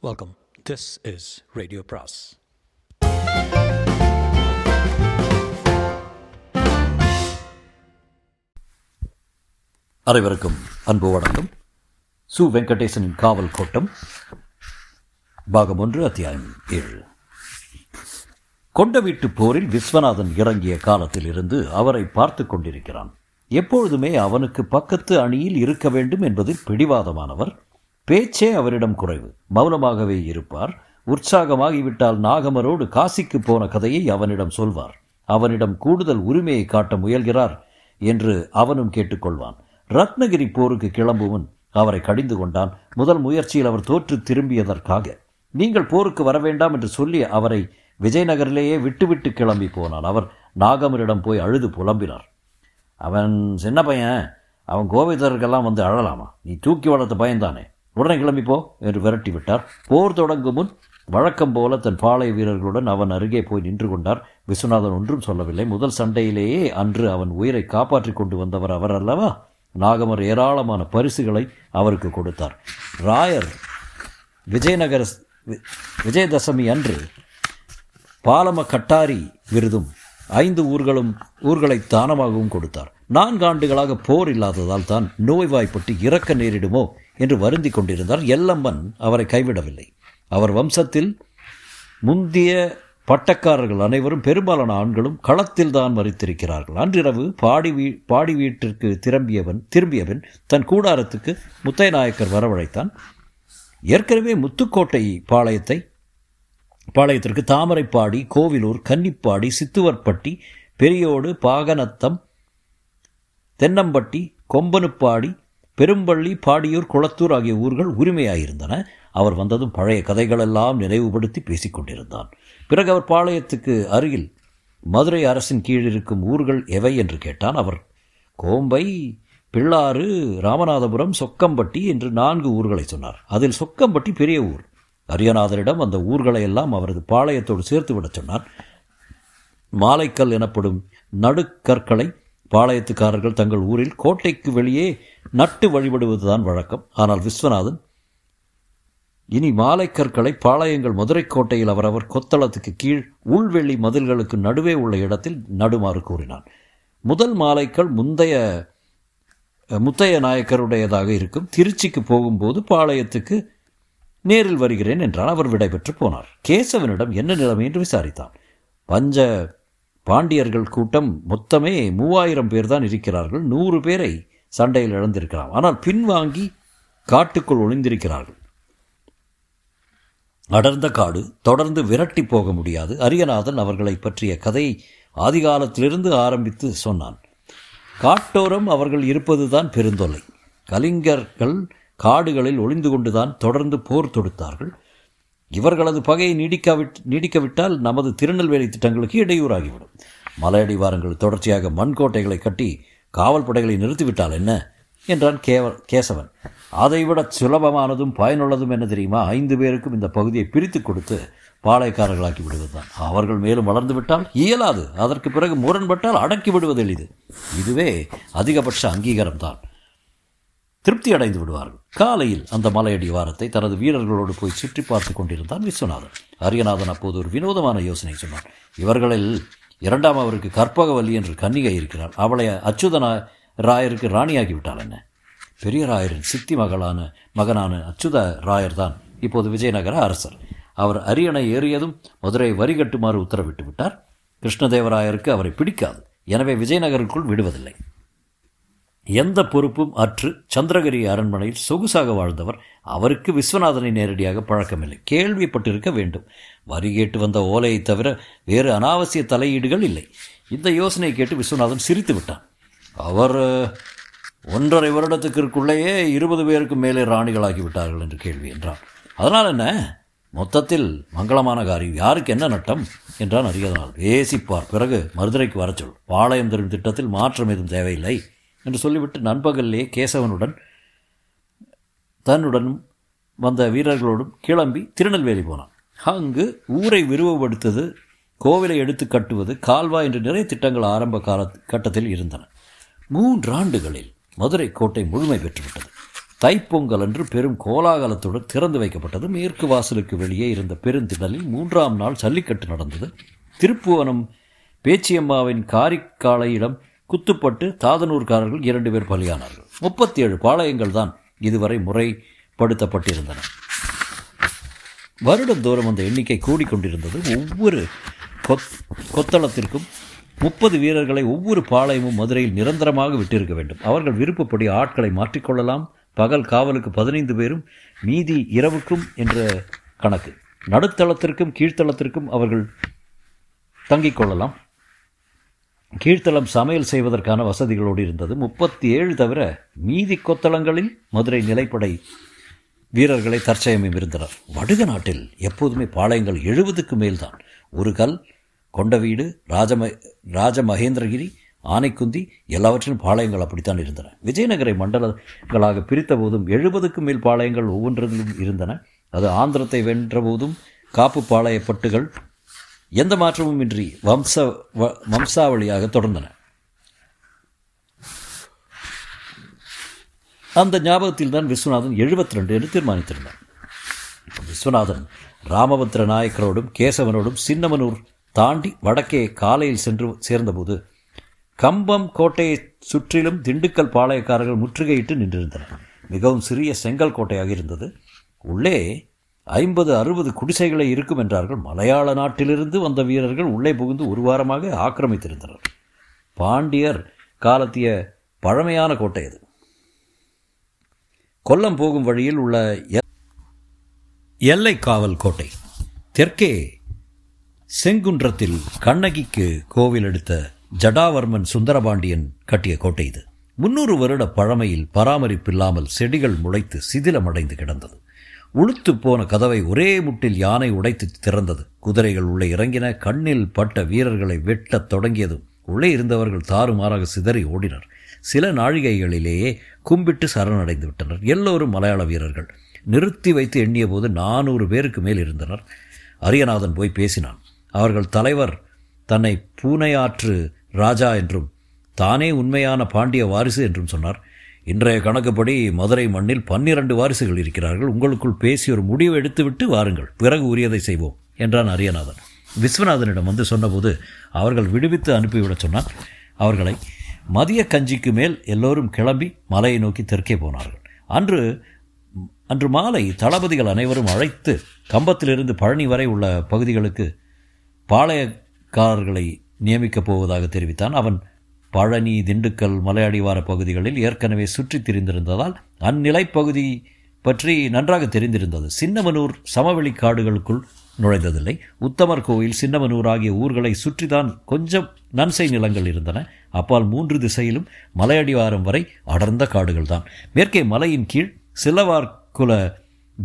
Welcome this is radio பிராஸ் அனைவருக்கும் அன்பு வணக்கம். சு வெங்கடேசனின் காவல் கோட்டம் பாகம் ஒன்று அத்தியாயம் ஏழு. கொண்ட வீட்டு போரில் விஸ்வநாதன் இறங்கிய காலத்தில் இருந்து அவரை பார்த்து கொண்டிருக்கிறான். எப்பொழுதுமே அவனுக்கு பக்கத்து அணியில் இருக்க வேண்டும் என்பதில் பிடிவாதமானவர் பேச்சே அவரிடம் குறைவு. மௌனமாகவே இருப்பார். உற்சாகமாகிவிட்டால் நாகமரோடு காசிக்கு போன கதையை அவனிடம் சொல்வார். அவனிடம் கூடுதல் உரிமையை காட்ட முயல்கிறார் என்று அவனும் கேட்டுக்கொள்வான். ரத்னகிரி போருக்கு கிளம்புவன் அவரை கடிந்து கொண்டான். முதல் முயற்சியில் அவர் தோற்று திரும்பியதற்காக. நீங்கள் போருக்கு வர வேண்டாம் என்று சொல்லி அவரை விஜயநகரிலேயே விட்டுவிட்டு கிளம்பி போனான். அவர் நாகமரிடம் போய் அழுது புலம்பினார். அவன் சின்ன பையன். அவன் கோவிதருக்கெல்லாம் வந்து அழலாமா? நீ தூக்கி வளர்த்த பயன்தானே. உடனே கிளம்பிப்போ என்று விரட்டி விட்டார். போர் தொடங்கும் முன் வழக்கம் போல தன் பாளைய வீரர்களுடன் அவன் அருகே போய் நின்று கொண்டார். விஸ்வநாதன் ஒன்றும் சொல்லவில்லை. முதல் சண்டையிலேயே அன்று அவன் உயிரை காப்பாற்றி கொண்டு வந்தவர் அவர் அல்லவா? நாகமர் ஏராளமான பரிசுகளை அவருக்கு கொடுத்தார். ராயர் விஜயநகர வி- விஜயதசமி அன்று பாலம கட்டாரி விருதும் ஐந்து ஊர்களும் ஊர்களை தானமாகவும் கொடுத்தார். நான்கு ஆண்டுகளாக போர் இல்லாததால் தான் நோய்வாய்ப்பட்டு இறக்க நேரிடுமோ என்று வருந்தி கொண்டிருந்தார். எல்லம்மன் அவரை கைவிடவில்லை. அவர் வம்சத்தில் முந்திய பட்டக்காரர்கள் அனைவரும் பெரும்பாலான ஆண்களும் களத்தில் தான் மறித்திருக்கிறார்கள். அன்றிரவு பாடி வீ பாடி வீட்டிற்கு திரும்பியவன் திரும்பியவன் தன் கூடாரத்துக்கு முத்தைய நாயக்கர் வரவழைத்தான். ஏற்கனவே முத்துக்கோட்டை பாளையத்தை பாளையத்திற்கு தாமரைப்பாடி கோவிலூர் கன்னிப்பாடி சித்துவர்பட்டி பெரியோடு பாகனத்தம் தென்னம்பட்டி கொம்பனுப்பாடி பெரும்பள்ளி பாடியூர் குளத்தூர் ஆகிய ஊர்கள் உரிமையாயிருந்தன. அவர் வந்ததும் பழைய கதைகளெல்லாம் நினைவுபடுத்தி பேசிக்கொண்டிருந்தான் பிறகு அவர் பாளையத்துக்கு அருகில் மதுரை அரசின் கீழ் இருக்கும் ஊர்கள் எவை என்று கேட்டான் அவர். கோம்பை பிள்ளாறு ராமநாதபுரம் சொக்கம்பட்டி என்று நான்கு ஊர்களை சொன்னார். அதில் சொக்கம்பட்டி பெரிய ஊர். அரியநாதரிடம் அந்த ஊர்களை எல்லாம் அவரது பாளையத்தோடு சேர்த்து விடச் சொன்னார். மாலைக்கல் எனப்படும் நடுக்கற்களை பாளையத்துக்காரர்கள் தங்கள் ஊரில் கோட்டைக்கு வெளியே நட்டு வழிபடுவதுதான் வழக்கம். ஆனால் விஸ்வநாதன் இனி மாலைக்கற்களை பாளையங்கள் மதுரை கோட்டையில் அவரவர் கொத்தளத்துக்கு கீழ் உள்வெள்ளி மதில்களுக்கு நடுவே உள்ள இடத்தில் நடுமாறு கூறினான். முதல் மாலைக்கல் முந்தைய முத்தைய நாயக்கருடையதாக இருக்கும். திருச்சிக்கு போகும்போது பாளையத்துக்கு நேரில் வருகிறேன் என்றான். அவர் விடைபெற்று போனார். கேசவனிடம் என்ன நிலைமை என்று விசாரித்தான். பஞ்ச பாண்டியர்கள் கூட்டம் மொத்தமே மூவாயிரம் பேர் தான் இருக்கிறார்கள். நூறு பேரை சண்டையில் இழந்திருக்கலாம். ஆனால் பின்வாங்கி காட்டுக்குள் ஒளிந்திருக்கிறார்கள். அடர்ந்த காடு தொடர்ந்து விரட்டி போக முடியாது. அரியநாதன் அவர்களை பற்றிய கதையை ஆதிகாலத்திலிருந்து ஆரம்பித்து சொன்னான். காட்டோரம் அவர்கள் இருப்பதுதான் பெருந்தொல்லை. கலிங்கர்கள் காடுகளில் ஒளிந்து கொண்டுதான் தொடர்ந்து போர் தொடுத்தார்கள். இவர்களது பகையை நீடிக்காவிட் நீடிக்கவிட்டால் நமது திருநெல்வேலி திட்டங்களுக்கு இடையூறாகிவிடும். மலையடிவாரங்கள் தொடர்ச்சியாக மண்கோட்டைகளை கட்டி காவல் படைகளை நிறுத்திவிட்டால் என்ன? என்றான் கேவ கேசவன். அதைவிட சுலபமானதும் பயனுள்ளதும் என்ன தெரியுமா? ஐந்து பேருக்கும் இந்த பகுதியை பிரித்து கொடுத்து பாளையக்காரர்களாக்கி விடுவதுதான். அவர்கள் மேலும் வளர்ந்து விட்டால் இயலாது. அதற்கு பிறகு முரண்பட்டால் அடக்கி விடுவது எளிது. இதுவே அதிகபட்ச அங்கீகாரம்தான். திருப்தி அடைந்து விடுவார்கள். காலையில் அந்த மலையடி வாரத்தை தனது வீரர்களோடு போய் சுற்றி பார்த்து கொண்டிருந்தான் விஸ்வநாதன். அரியநாதன் அப்போது ஒரு வினோதமான யோசனை சொன்னான். இவர்களில் இரண்டாம் அவருக்கு கற்பகவல்லி என்று கன்னிகை இருக்கிறார். அவளை அச்சுதனா ராயருக்கு ராணியாகி விட்டாள் என்ன? பெரிய ராயரின் சித்தி மகளான மகனான அச்சுத ராயர் தான் இப்போது விஜயநகர அரசர். அவர் அரியணை ஏறியதும் மதுரை வரி கட்டுமாறு உத்தரவிட்டு விட்டார். கிருஷ்ணதேவராயருக்கு அவரை பிடிக்காது. எனவே விஜயநகருக்குள் விடுவதில்லை. எந்த பொறுப்பும் அற்று சந்திரகிரி அரண்மனையில் சொகுசாக வாழ்ந்தவர். அவருக்கு விஸ்வநாதனை நேரடியாக பழக்கமில்லை. கேள்விப்பட்டிருக்க வேண்டும். வரி கேட்டு வந்த ஓலையை தவிர வேறு அனாவசிய தலையீடுகள் இல்லை. இந்த யோசனையை கேட்டு விஸ்வநாதன் சிரித்து விட்டான். அவர் ஒன்றரை வருடத்துக்குள்ளேயே இருபது பேருக்கு மேலே ராணிகளாகி விட்டார்கள் என்று கேள்வி என்றான். அதனால் என்ன? மொத்தத்தில் மங்களமான காரியம். யாருக்கு என்ன நட்டம்? என்றான் அறியதனால் பேசிப்பார். பிறகு மதுரைக்கு வரச் சொல். பாளையம் தரும் திட்டத்தில் மாற்றம் எதுவும் தேவையில்லை. என்று சொல்லிவிட்டு நண்பகலிலே கேசவனுடன் தன்னுடனும் வந்த வீரர்களோடும் கிளம்பி திருநெல்வேலி போனான். அங்கு ஊரை விரிவுபடுத்தது கோவிலை எடுத்து கட்டுவது கால்வாய் என்று நிறைய திட்டங்கள் ஆரம்ப கால கட்டத்தில் இருந்தன. மூன்றாண்டுகளில் மதுரை கோட்டை முழுமை பெற்றுவிட்டது. தைப்பொங்கல் அன்று பெரும் கோலாகலத்துடன் திறந்து வைக்கப்பட்டது. மேற்கு வாசலுக்கு வெளியே இருந்த பெருந்திடலில் மூன்றாம் நாள் ஜல்லிக்கட்டு நடந்தது. திருப்புவனம் பேச்சியம்மாவின் காரிக்காளையிடம் குத்துப்பட்டு தாதனூர்காரர்கள் இரண்டு பேர் பலியானார்கள். முப்பத்தி ஏழு பாளையங்கள் தான் இதுவரை முறைப்படுத்தப்பட்டிருந்தன. வருடந்தோறும் அந்த எண்ணிக்கை கூடிக்கொண்டிருந்தது. ஒவ்வொரு கொத் கொத்தளத்திற்கும் முப்பது வீரர்களை ஒவ்வொரு பாளையமும் மதுரையில் நிரந்தரமாக விட்டிருக்க வேண்டும். அவர்கள் விருப்பப்படி ஆட்களை மாற்றிக்கொள்ளலாம். பகல் காவலுக்கு பதினைந்து பேரும் மீதி இரவுக்கும் என்ற கணக்கு. நடுத்தளத்திற்கும் கீழ்த்தளத்திற்கும் அவர்கள் தங்கிக் கொள்ளலாம். கீழ்த்தளம் சமையல் செய்வதற்கான வசதிகளோடு இருந்தது. முப்பத்தி ஏழு தவிர மீதி கொத்தளங்களில் மதுரை நிலைப்படை வீரர்களை தற்சயமும் இருந்தனர். வடுக நாட்டில் எப்போதுமே பாளையங்கள் எழுபதுக்கு மேல்தான். ஒரு கல் கொண்ட வீடு ராஜம ராஜமகேந்திரகிரி ஆனைக்குந்தி எல்லாவற்றிலும் பாளையங்கள் அப்படித்தான் இருந்தன. விஜயநகரை மண்டலங்களாக பிரித்த போதும் எழுபதுக்கும் மேல் பாளையங்கள் ஒவ்வொன்றிலும் இருந்தன. அது ஆந்திரத்தை வென்ற போதும் காப்பு பாளையப்பட்டுகள் எந்த மாற்றமும் இன்றி வம்ச வ- வம்சாவளியாக தொடர்ந்தன. அந்த ஞாபகத்தில் தான் விஸ்வநாதன் எழுபத்தி ரெண்டு என்று தீர்மானித்திருந்தார் விஸ்வநாதன் ராமபத்ர நாயக்கரோடும் கேசவனோடும் சின்னமனூர் தாண்டி வடக்கே காலையில் சென்று சேர்ந்தபோது கம்பம் கோட்டையை சுற்றிலும் திண்டுக்கல் பாளையக்காரர்கள் முற்றுகையிட்டு நின்றிருந்தனர். மிகவும் சிறிய செங்கல் கோட்டையாக இருந்தது. உள்ளே ஐம்பது அறுபது குடிசைகளை இருக்கும் என்றார்கள். மலையாள நாட்டிலிருந்து வந்த வீரர்கள் உள்ளே புகுந்து ஒரு வாரமாக ஆக்கிரமித்திருந்தனர். பாண்டியர் காலத்திய பழமையான கோட்டை அது. கொல்லம் போகும் வழியில் உள்ள எ- எல்லை காவல் கோட்டை. தெற்கே செங்குன்றத்தில் கண்ணகிக்கு கோவில் எடுத்த ஜடாவர்மன் சுந்தரபாண்டியன் கட்டிய கோட்டை இது. முன்னூறு வருட பழமையில் பராமரிப்பில்லாமல் செடிகள் முளைத்து சிதிலமடைந்து கிடந்தது. உளுத்து போன கதவை ஒரே முட்டில் யானை உடைத்து திறந்தது. குதிரைகள் உள்ளே இறங்கின கண்ணில் பட்ட வீரர்களை வெட்டத் தொடங்கியதும் உள்ளே இருந்தவர்கள் தாறுமாறாக சிதறி ஓடினர். சில நாழிகைகளிலேயே கும்பிட்டு சரணடைந்து விட்டனர் எல்லோரும் மலையாள வீரர்கள். நிறுத்தி வைத்து எண்ணிய போது நானூறு பேருக்கு மேல் இருந்தனர். அரியநாதன் போய் பேசினான். அவர்கள் தலைவர் தன்னை பூனையாற்று ராஜா என்றும் தானே உண்மையான பாண்டிய வாரிசு என்றும் சொன்னார். இன்றைய கணக்குப்படி மதுரை மண்ணில் பன்னிரண்டு வாரிசுகள் இருக்கிறார்கள். உங்களுக்குள் பேசி ஒரு முடிவு எடுத்துவிட்டு வாருங்கள். பிறகு உரியதை செய்வோம் என்றான் அரியநாதன். விஸ்வநாதனிடம் வந்து சொன்னபோது அவர்கள் விடுவித்து அனுப்பிவிடச் சொன்னான் அவர்களை மதிய கஞ்சிக்கு மேல் எல்லோரும் கிளம்பி மலையை நோக்கி தெற்கே போனார்கள். அன்று அன்று மாலை தளபதிகள் அனைவரும் அழைத்து கம்பத்திலிருந்து பழனி வரை உள்ள பகுதிகளுக்கு பாளையக்காரர்களை நியமிக்கப் போவதாக தெரிவித்தான். அவன் பழனி திண்டுக்கல் மலையடிவார பகுதிகளில் ஏற்கனவே சுற்றித் திரிந்திருந்ததால் அந்நிலைப்பகுதி பற்றி நன்றாக தெரிந்திருந்தது. சின்னமனூர் சமவெளி காடுகளுக்குள் நுழைந்ததில்லை. உத்தமர் கோயில் சின்னமனூர் ஆகிய ஊர்களை சுற்றிதான் கொஞ்சம் நன்சை நிலங்கள் இருந்தன. அப்பால் மூன்று திசையிலும் மலையடிவாரம் வரை அடர்ந்த காடுகள் தான் மேற்கே மலையின் கீழ் சிலவார்குல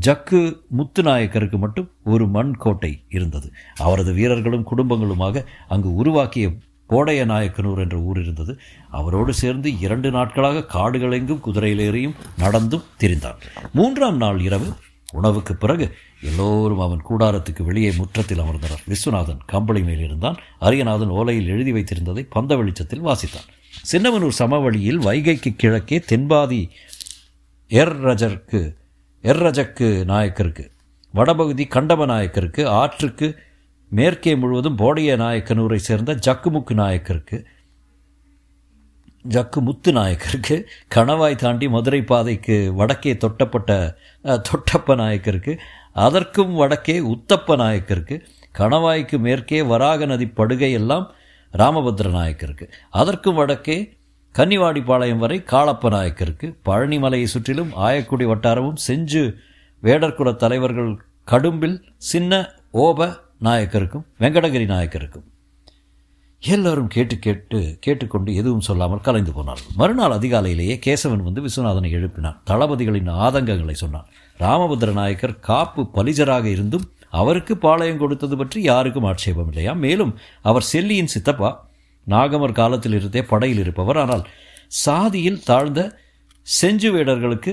ஜக்கு முத்துநாயக்கருக்கு மட்டும் ஒரு மண் கோட்டை இருந்தது. அவரது வீரர்களும் குடும்பங்களுமாக அங்கு உருவாக்கிய கோடைய நாயக்கனூர் என்ற ஊர் இருந்தது. அவரோடு சேர்ந்து இரண்டு நாட்களாக காடுகளெங்கும் குதிரையிலேறியும் நடந்தும் திரிந்தான். மூன்றாம் நாள் இரவு உணவுக்கு பிறகு எல்லோரும் அவன் கூடாரத்துக்கு வெளியே முற்றத்தில் அமர்ந்தனர். விஸ்வநாதன் கம்பளி மேல் இருந்தான். அரியநாதன் ஓலையில் எழுதி வைத்திருந்ததை பந்த வெளிச்சத்தில் வாசித்தான். சின்னமனூர் சமவெளியில் வைகைக்கு கிழக்கே தென்பாதி எர்ரஜர்க்கு எர்ரஜக்கு நாயக்கருக்கு வடபகுதி கண்டப நாயக்கருக்கு ஆற்றுக்கு மேற்கே முழுவதும் போடைய நாயக்கனூரை சேர்ந்த ஜக்குமுக்கு நாயக்கருக்கு ஜக்கு முத்து நாயக்கருக்கு கணவாய் தாண்டி மதுரை பாதைக்கு வடக்கே தொட்டப்பட்ட தொட்டப்ப நாயக்கருக்கு அதற்கும் வடக்கே உத்தப்ப நாயக்கருக்கு கணவாய்க்கு மேற்கே வராக நதி படுகை எல்லாம் ராமபத்ர நாயக்கருக்கு. அதற்கும் வடக்கே கன்னிவாடிப்பாளையம் வரை காளப்ப நாயக்கருக்கு. பழனிமலையை சுற்றிலும் ஆயக்குடி வட்டாரமும் செஞ்சு வேடர்குல தலைவர்கள் கடும்பில் சின்ன ஓப நாயக்கருக்கும் வெங்கடகிரி நாயக்கருக்கும். எல்லாரும் கேட்டு கேட்டு கேட்டுக்கொண்டு எதுவும் சொல்லாமல் கலைந்து போனார்கள். மறுநாள் அதிகாலையிலேயே கேசவன் வந்து விஸ்வநாதனை எழுப்பினான். தளபதிகளின் ஆதங்கங்களை சொன்னான். ராமபுத்திர நாயக்கர் காப்பு பலிஜராக இருந்தும் அவருக்கு பாளையம் கொடுத்தது பற்றி யாருக்கும் ஆட்சேபம் இல்லையா மேலும் அவர் செல்லியின் சித்தப்பா நாகமர் காலத்தில் இருந்தே படையில் இருப்பவர். ஆனால் சாதியில் தாழ்ந்த செஞ்சு வேடர்களுக்கு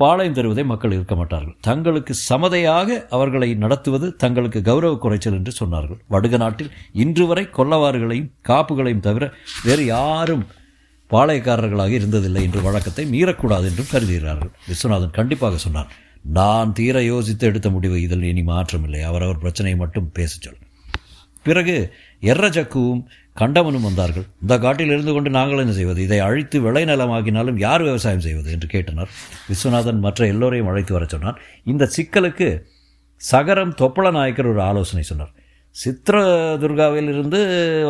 பாளையம் தருவதை மக்கள் இருக்க மாட்டார்கள். தங்களுக்கு சமதையாக அவர்களை நடத்துவது தங்களுக்கு கௌரவ குறைச்சல் என்று சொன்னார்கள். வடுக நாட்டில் இன்று வரை கொல்லவாறுகளையும் காப்புகளையும் தவிர வேறு யாரும் பாளையக்காரர்களாக இருந்ததில்லை என்று வழக்கத்தை மீறக்கூடாது என்றும் கருதுகிறார்கள். விஸ்வநாதன் கண்டிப்பாக சொன்னார் நான் தீர யோசித்து எடுத்த முடிவு இதில் இனி மாற்றமில்லை. அவரவர் பிரச்சனையை மட்டும் பேச சொல். பிறகு எர்ரஜக்குவும் கண்டவனும் வந்தார்கள். இந்த காட்டில் இருந்து கொண்டு நாங்கள் என்ன செய்வது? இதை அழித்து விளைநிலமாக்கினாலும் யார் விவசாயம் செய்வது? என்று கேட்டனர். விஸ்வநாதன் மற்ற எல்லோரையும் அழைத்து வரச் சொன்னார் இந்த சிக்கலுக்கு சகரம் தொப்பள நாயக்கர் ஒரு ஆலோசனை சொன்னார். சித்ரதுர்காவிலிருந்து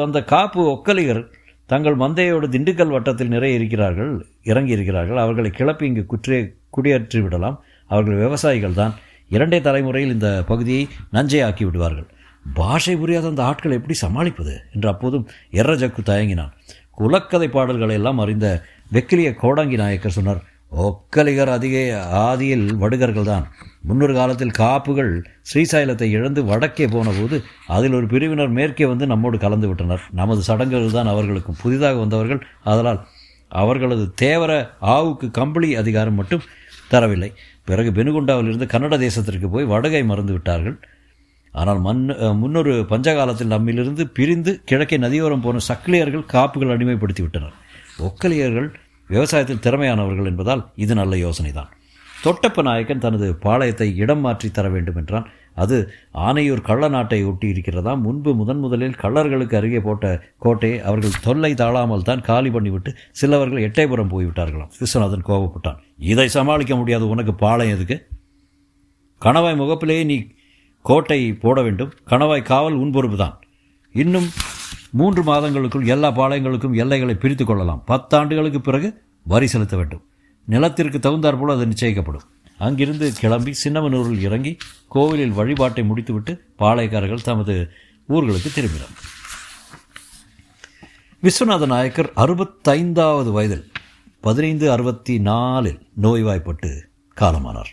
வந்த காப்பு ஒக்கலிகர் தங்கள் மந்தையோடு திண்டுக்கல் வட்டத்தில் நிறைய இருக்கிறார்கள் இறங்கி இருக்கிறார்கள். அவர்களை கிளப்பி இங்கு குற்றே குடியேற்றி விடலாம். அவர்கள் விவசாயிகள் தான் இரண்டே தலைமுறையில் இந்த பகுதியை நஞ்சையாக்கி விடுவார்கள். பாஷை புரியாத அந்த ஆட்களை எப்படி சமாளிப்பது? என்று அப்போதும் எர்ர ஜக்கு தயங்கினான். குலக்கதை பாடல்களை எல்லாம் அறிந்த வெக்கிலிய கோடங்கி நாயக்கர் சொன்னார் ஒக்கலிகர் அதிக ஆதியில் வடுகர்கள் தான் முன்னொரு காலத்தில் காப்புகள் ஸ்ரீசைலத்தை இழந்து வடக்கே போனபோது அதில் ஒரு பிரிவினர் மேற்கே வந்து நம்மோடு கலந்து விட்டனர். நமது சடங்குகள் தான் அவர்களுக்கும். புதிதாக வந்தவர்கள் அதனால் அவர்களது தேவர ஆவுக்கு கம்பளி அதிகாரம் மட்டும் தரவில்லை. பிறகு பெனுகுண்டாவிலிருந்து கன்னட தேசத்திற்கு போய் வடகை மறந்து விட்டார்கள். ஆனால் மண் முன்னொரு பஞ்சகாலத்தில் நம்மிலிருந்து பிரிந்து கிழக்கே நதியோரம் போன சக்கிலியர்கள் காப்புகள் அடிமைப்படுத்தி விட்டனர் ஒக்கலியர்கள் விவசாயத்தில் திறமையானவர்கள் என்பதால் இது நல்ல யோசனை தான் தொட்டப்ப நாயக்கன் தனது பாளையத்தை இடம் மாற்றி தர வேண்டும் என்றான் அது ஆனையூர் கள்ள நாட்டை ஒட்டி இருக்கிறதா முன்பு முதன் முதலில் கள்ளர்களுக்கு அருகே போட்ட கோட்டையை அவர்கள் தொல்லை தாழாமல் தான் காலி பண்ணிவிட்டு சிலவர்கள் எட்டயபுரம் போய்விட்டார்களாம். விஸ்வநாதன் கோபப்பட்டான். இதை சமாளிக்க முடியாது. உனக்கு பாளையம் எதுக்கு? கணவாய் முகப்பிலேயே நீ கோட்டை போட வேண்டும். கணவாய் காவல் உன்பொறுப்பு தான் இன்னும் மூன்று மாதங்களுக்குள் எல்லா பாளையங்களுக்கும் எல்லைகளை பிரித்து கொள்ளலாம். பத்தாண்டுகளுக்கு பிறகு வரி செலுத்த வேண்டும். நிலத்திற்கு தகுந்தாற்போல் அது நிச்சயிக்கப்படும். அங்கிருந்து கிளம்பி சின்னமனூரில் இறங்கி கோவிலில் வழிபாட்டை முடித்துவிட்டு பாளையக்காரர்கள் தமது ஊர்களுக்கு திரும்பினர். விஸ்வநாத நாயக்கர் அறுபத்தைந்தாவது வயதில் பதினைந்து அறுபத்தி நாலில் நோய்வாய்ப்பட்டு காலமானார்.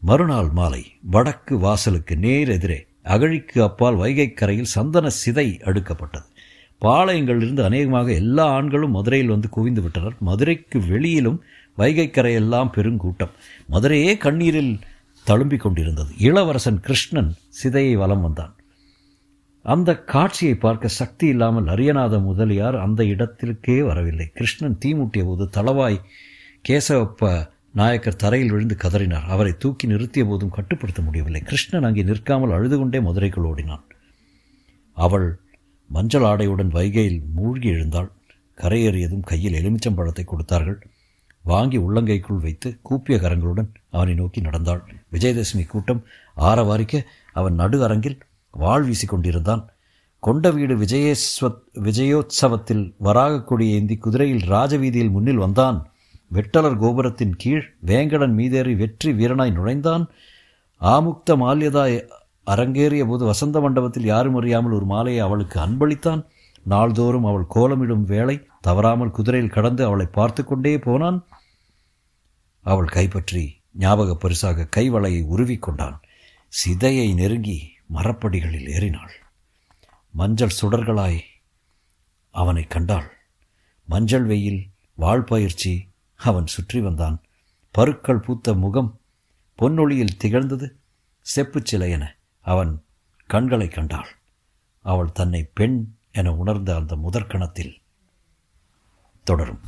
மறுநாள் மாலை வடக்கு வாசலுக்கு நேர் எதிரே அகழிக்கு அப்பால் வைகைக்கரையில் சந்தன சிதை அடுக்கப்பட்டது. பாளையங்களிலிருந்து அநேகமாக எல்லா ஆண்களும் மதுரையில் வந்து குவிந்து விட்டனர். மதுரைக்கு வெளியிலும் வைகைக்கரையெல்லாம் பெருங்கூட்டம். மதுரையே கண்ணீரில் தழும்பிக் கொண்டிருந்தது. இளவரசன் கிருஷ்ணன் சிதையை வலம் வந்தான். அந்த காட்சியை பார்க்க சக்தி இல்லாமல் அரியநாத முதலியார் அந்த இடத்திற்கே வரவில்லை. கிருஷ்ணன் தீமூட்டிய போது தளவாய் கேசவப்ப நாயக்கர் தரையில் விழுந்து கதறினார். அவரை தூக்கி நிறுத்திய போதும் கட்டுப்படுத்த முடியவில்லை. கிருஷ்ணன் அங்கே நிற்காமல் அழுது கொண்டே மதுரைக்குள் ஓடினான். அவள் மஞ்சள் ஆடையுடன் வைகையில் மூழ்கி எழுந்தாள். கரையேறியதும் கையில் எலுமிச்சம்பழத்தை கொடுத்தார்கள். வாங்கி உள்ளங்கைக்குள் வைத்து கூப்பிய கரங்களுடன் அவனை நோக்கி நடந்தாள். விஜயதசமி கூட்டம் ஆரவாரிக்க அவன் நடு அரங்கில் வாழ் வீசி கொண்டிருந்தான். கொண்ட வீடு விஜயேஸ்வத் விஜயோத்சவத்தில் வராக கொடியேந்தி குதிரையில் ராஜவீதியில் முன்னில் வந்தான். வெட்டலர் கோபுரத்தின் கீழ் வேங்கடன் மீதேறி வெற்றி வீரனாய் நுழைந்தான். ஆமுக்த மால்யதாய் அரங்கேறிய போது வசந்த மண்டபத்தில் யாரும் அறியாமல் ஒரு மாலையை அவளுக்கு அன்பளித்தான். நாள்தோறும் அவள் கோலமிடும் வேளை தவறாமல் குதிரையில் கடந்து அவளை பார்த்து கொண்டே போனான். அவள் கைப்பற்றி ஞாபக பரிசாக கைவளையை உருவிக்கொண்டான் சிதையை நெருங்கி மரப்படிகளில் ஏறினாள். மஞ்சள் சுடர்களாய் அவனை கண்டாள். மஞ்சள் வெயில் வாழ்பயிற்சி அவன் சுற்றி வந்தான். பருக்கள் பூத்த முகம் பொன்னொழியில் திகழ்ந்தது செப்புச் சிலை என அவன் கண்களை கண்டாள். அவள் தன்னை பெண் என உணர்ந்த அந்த முதற்கணத்தில் தொடரும்.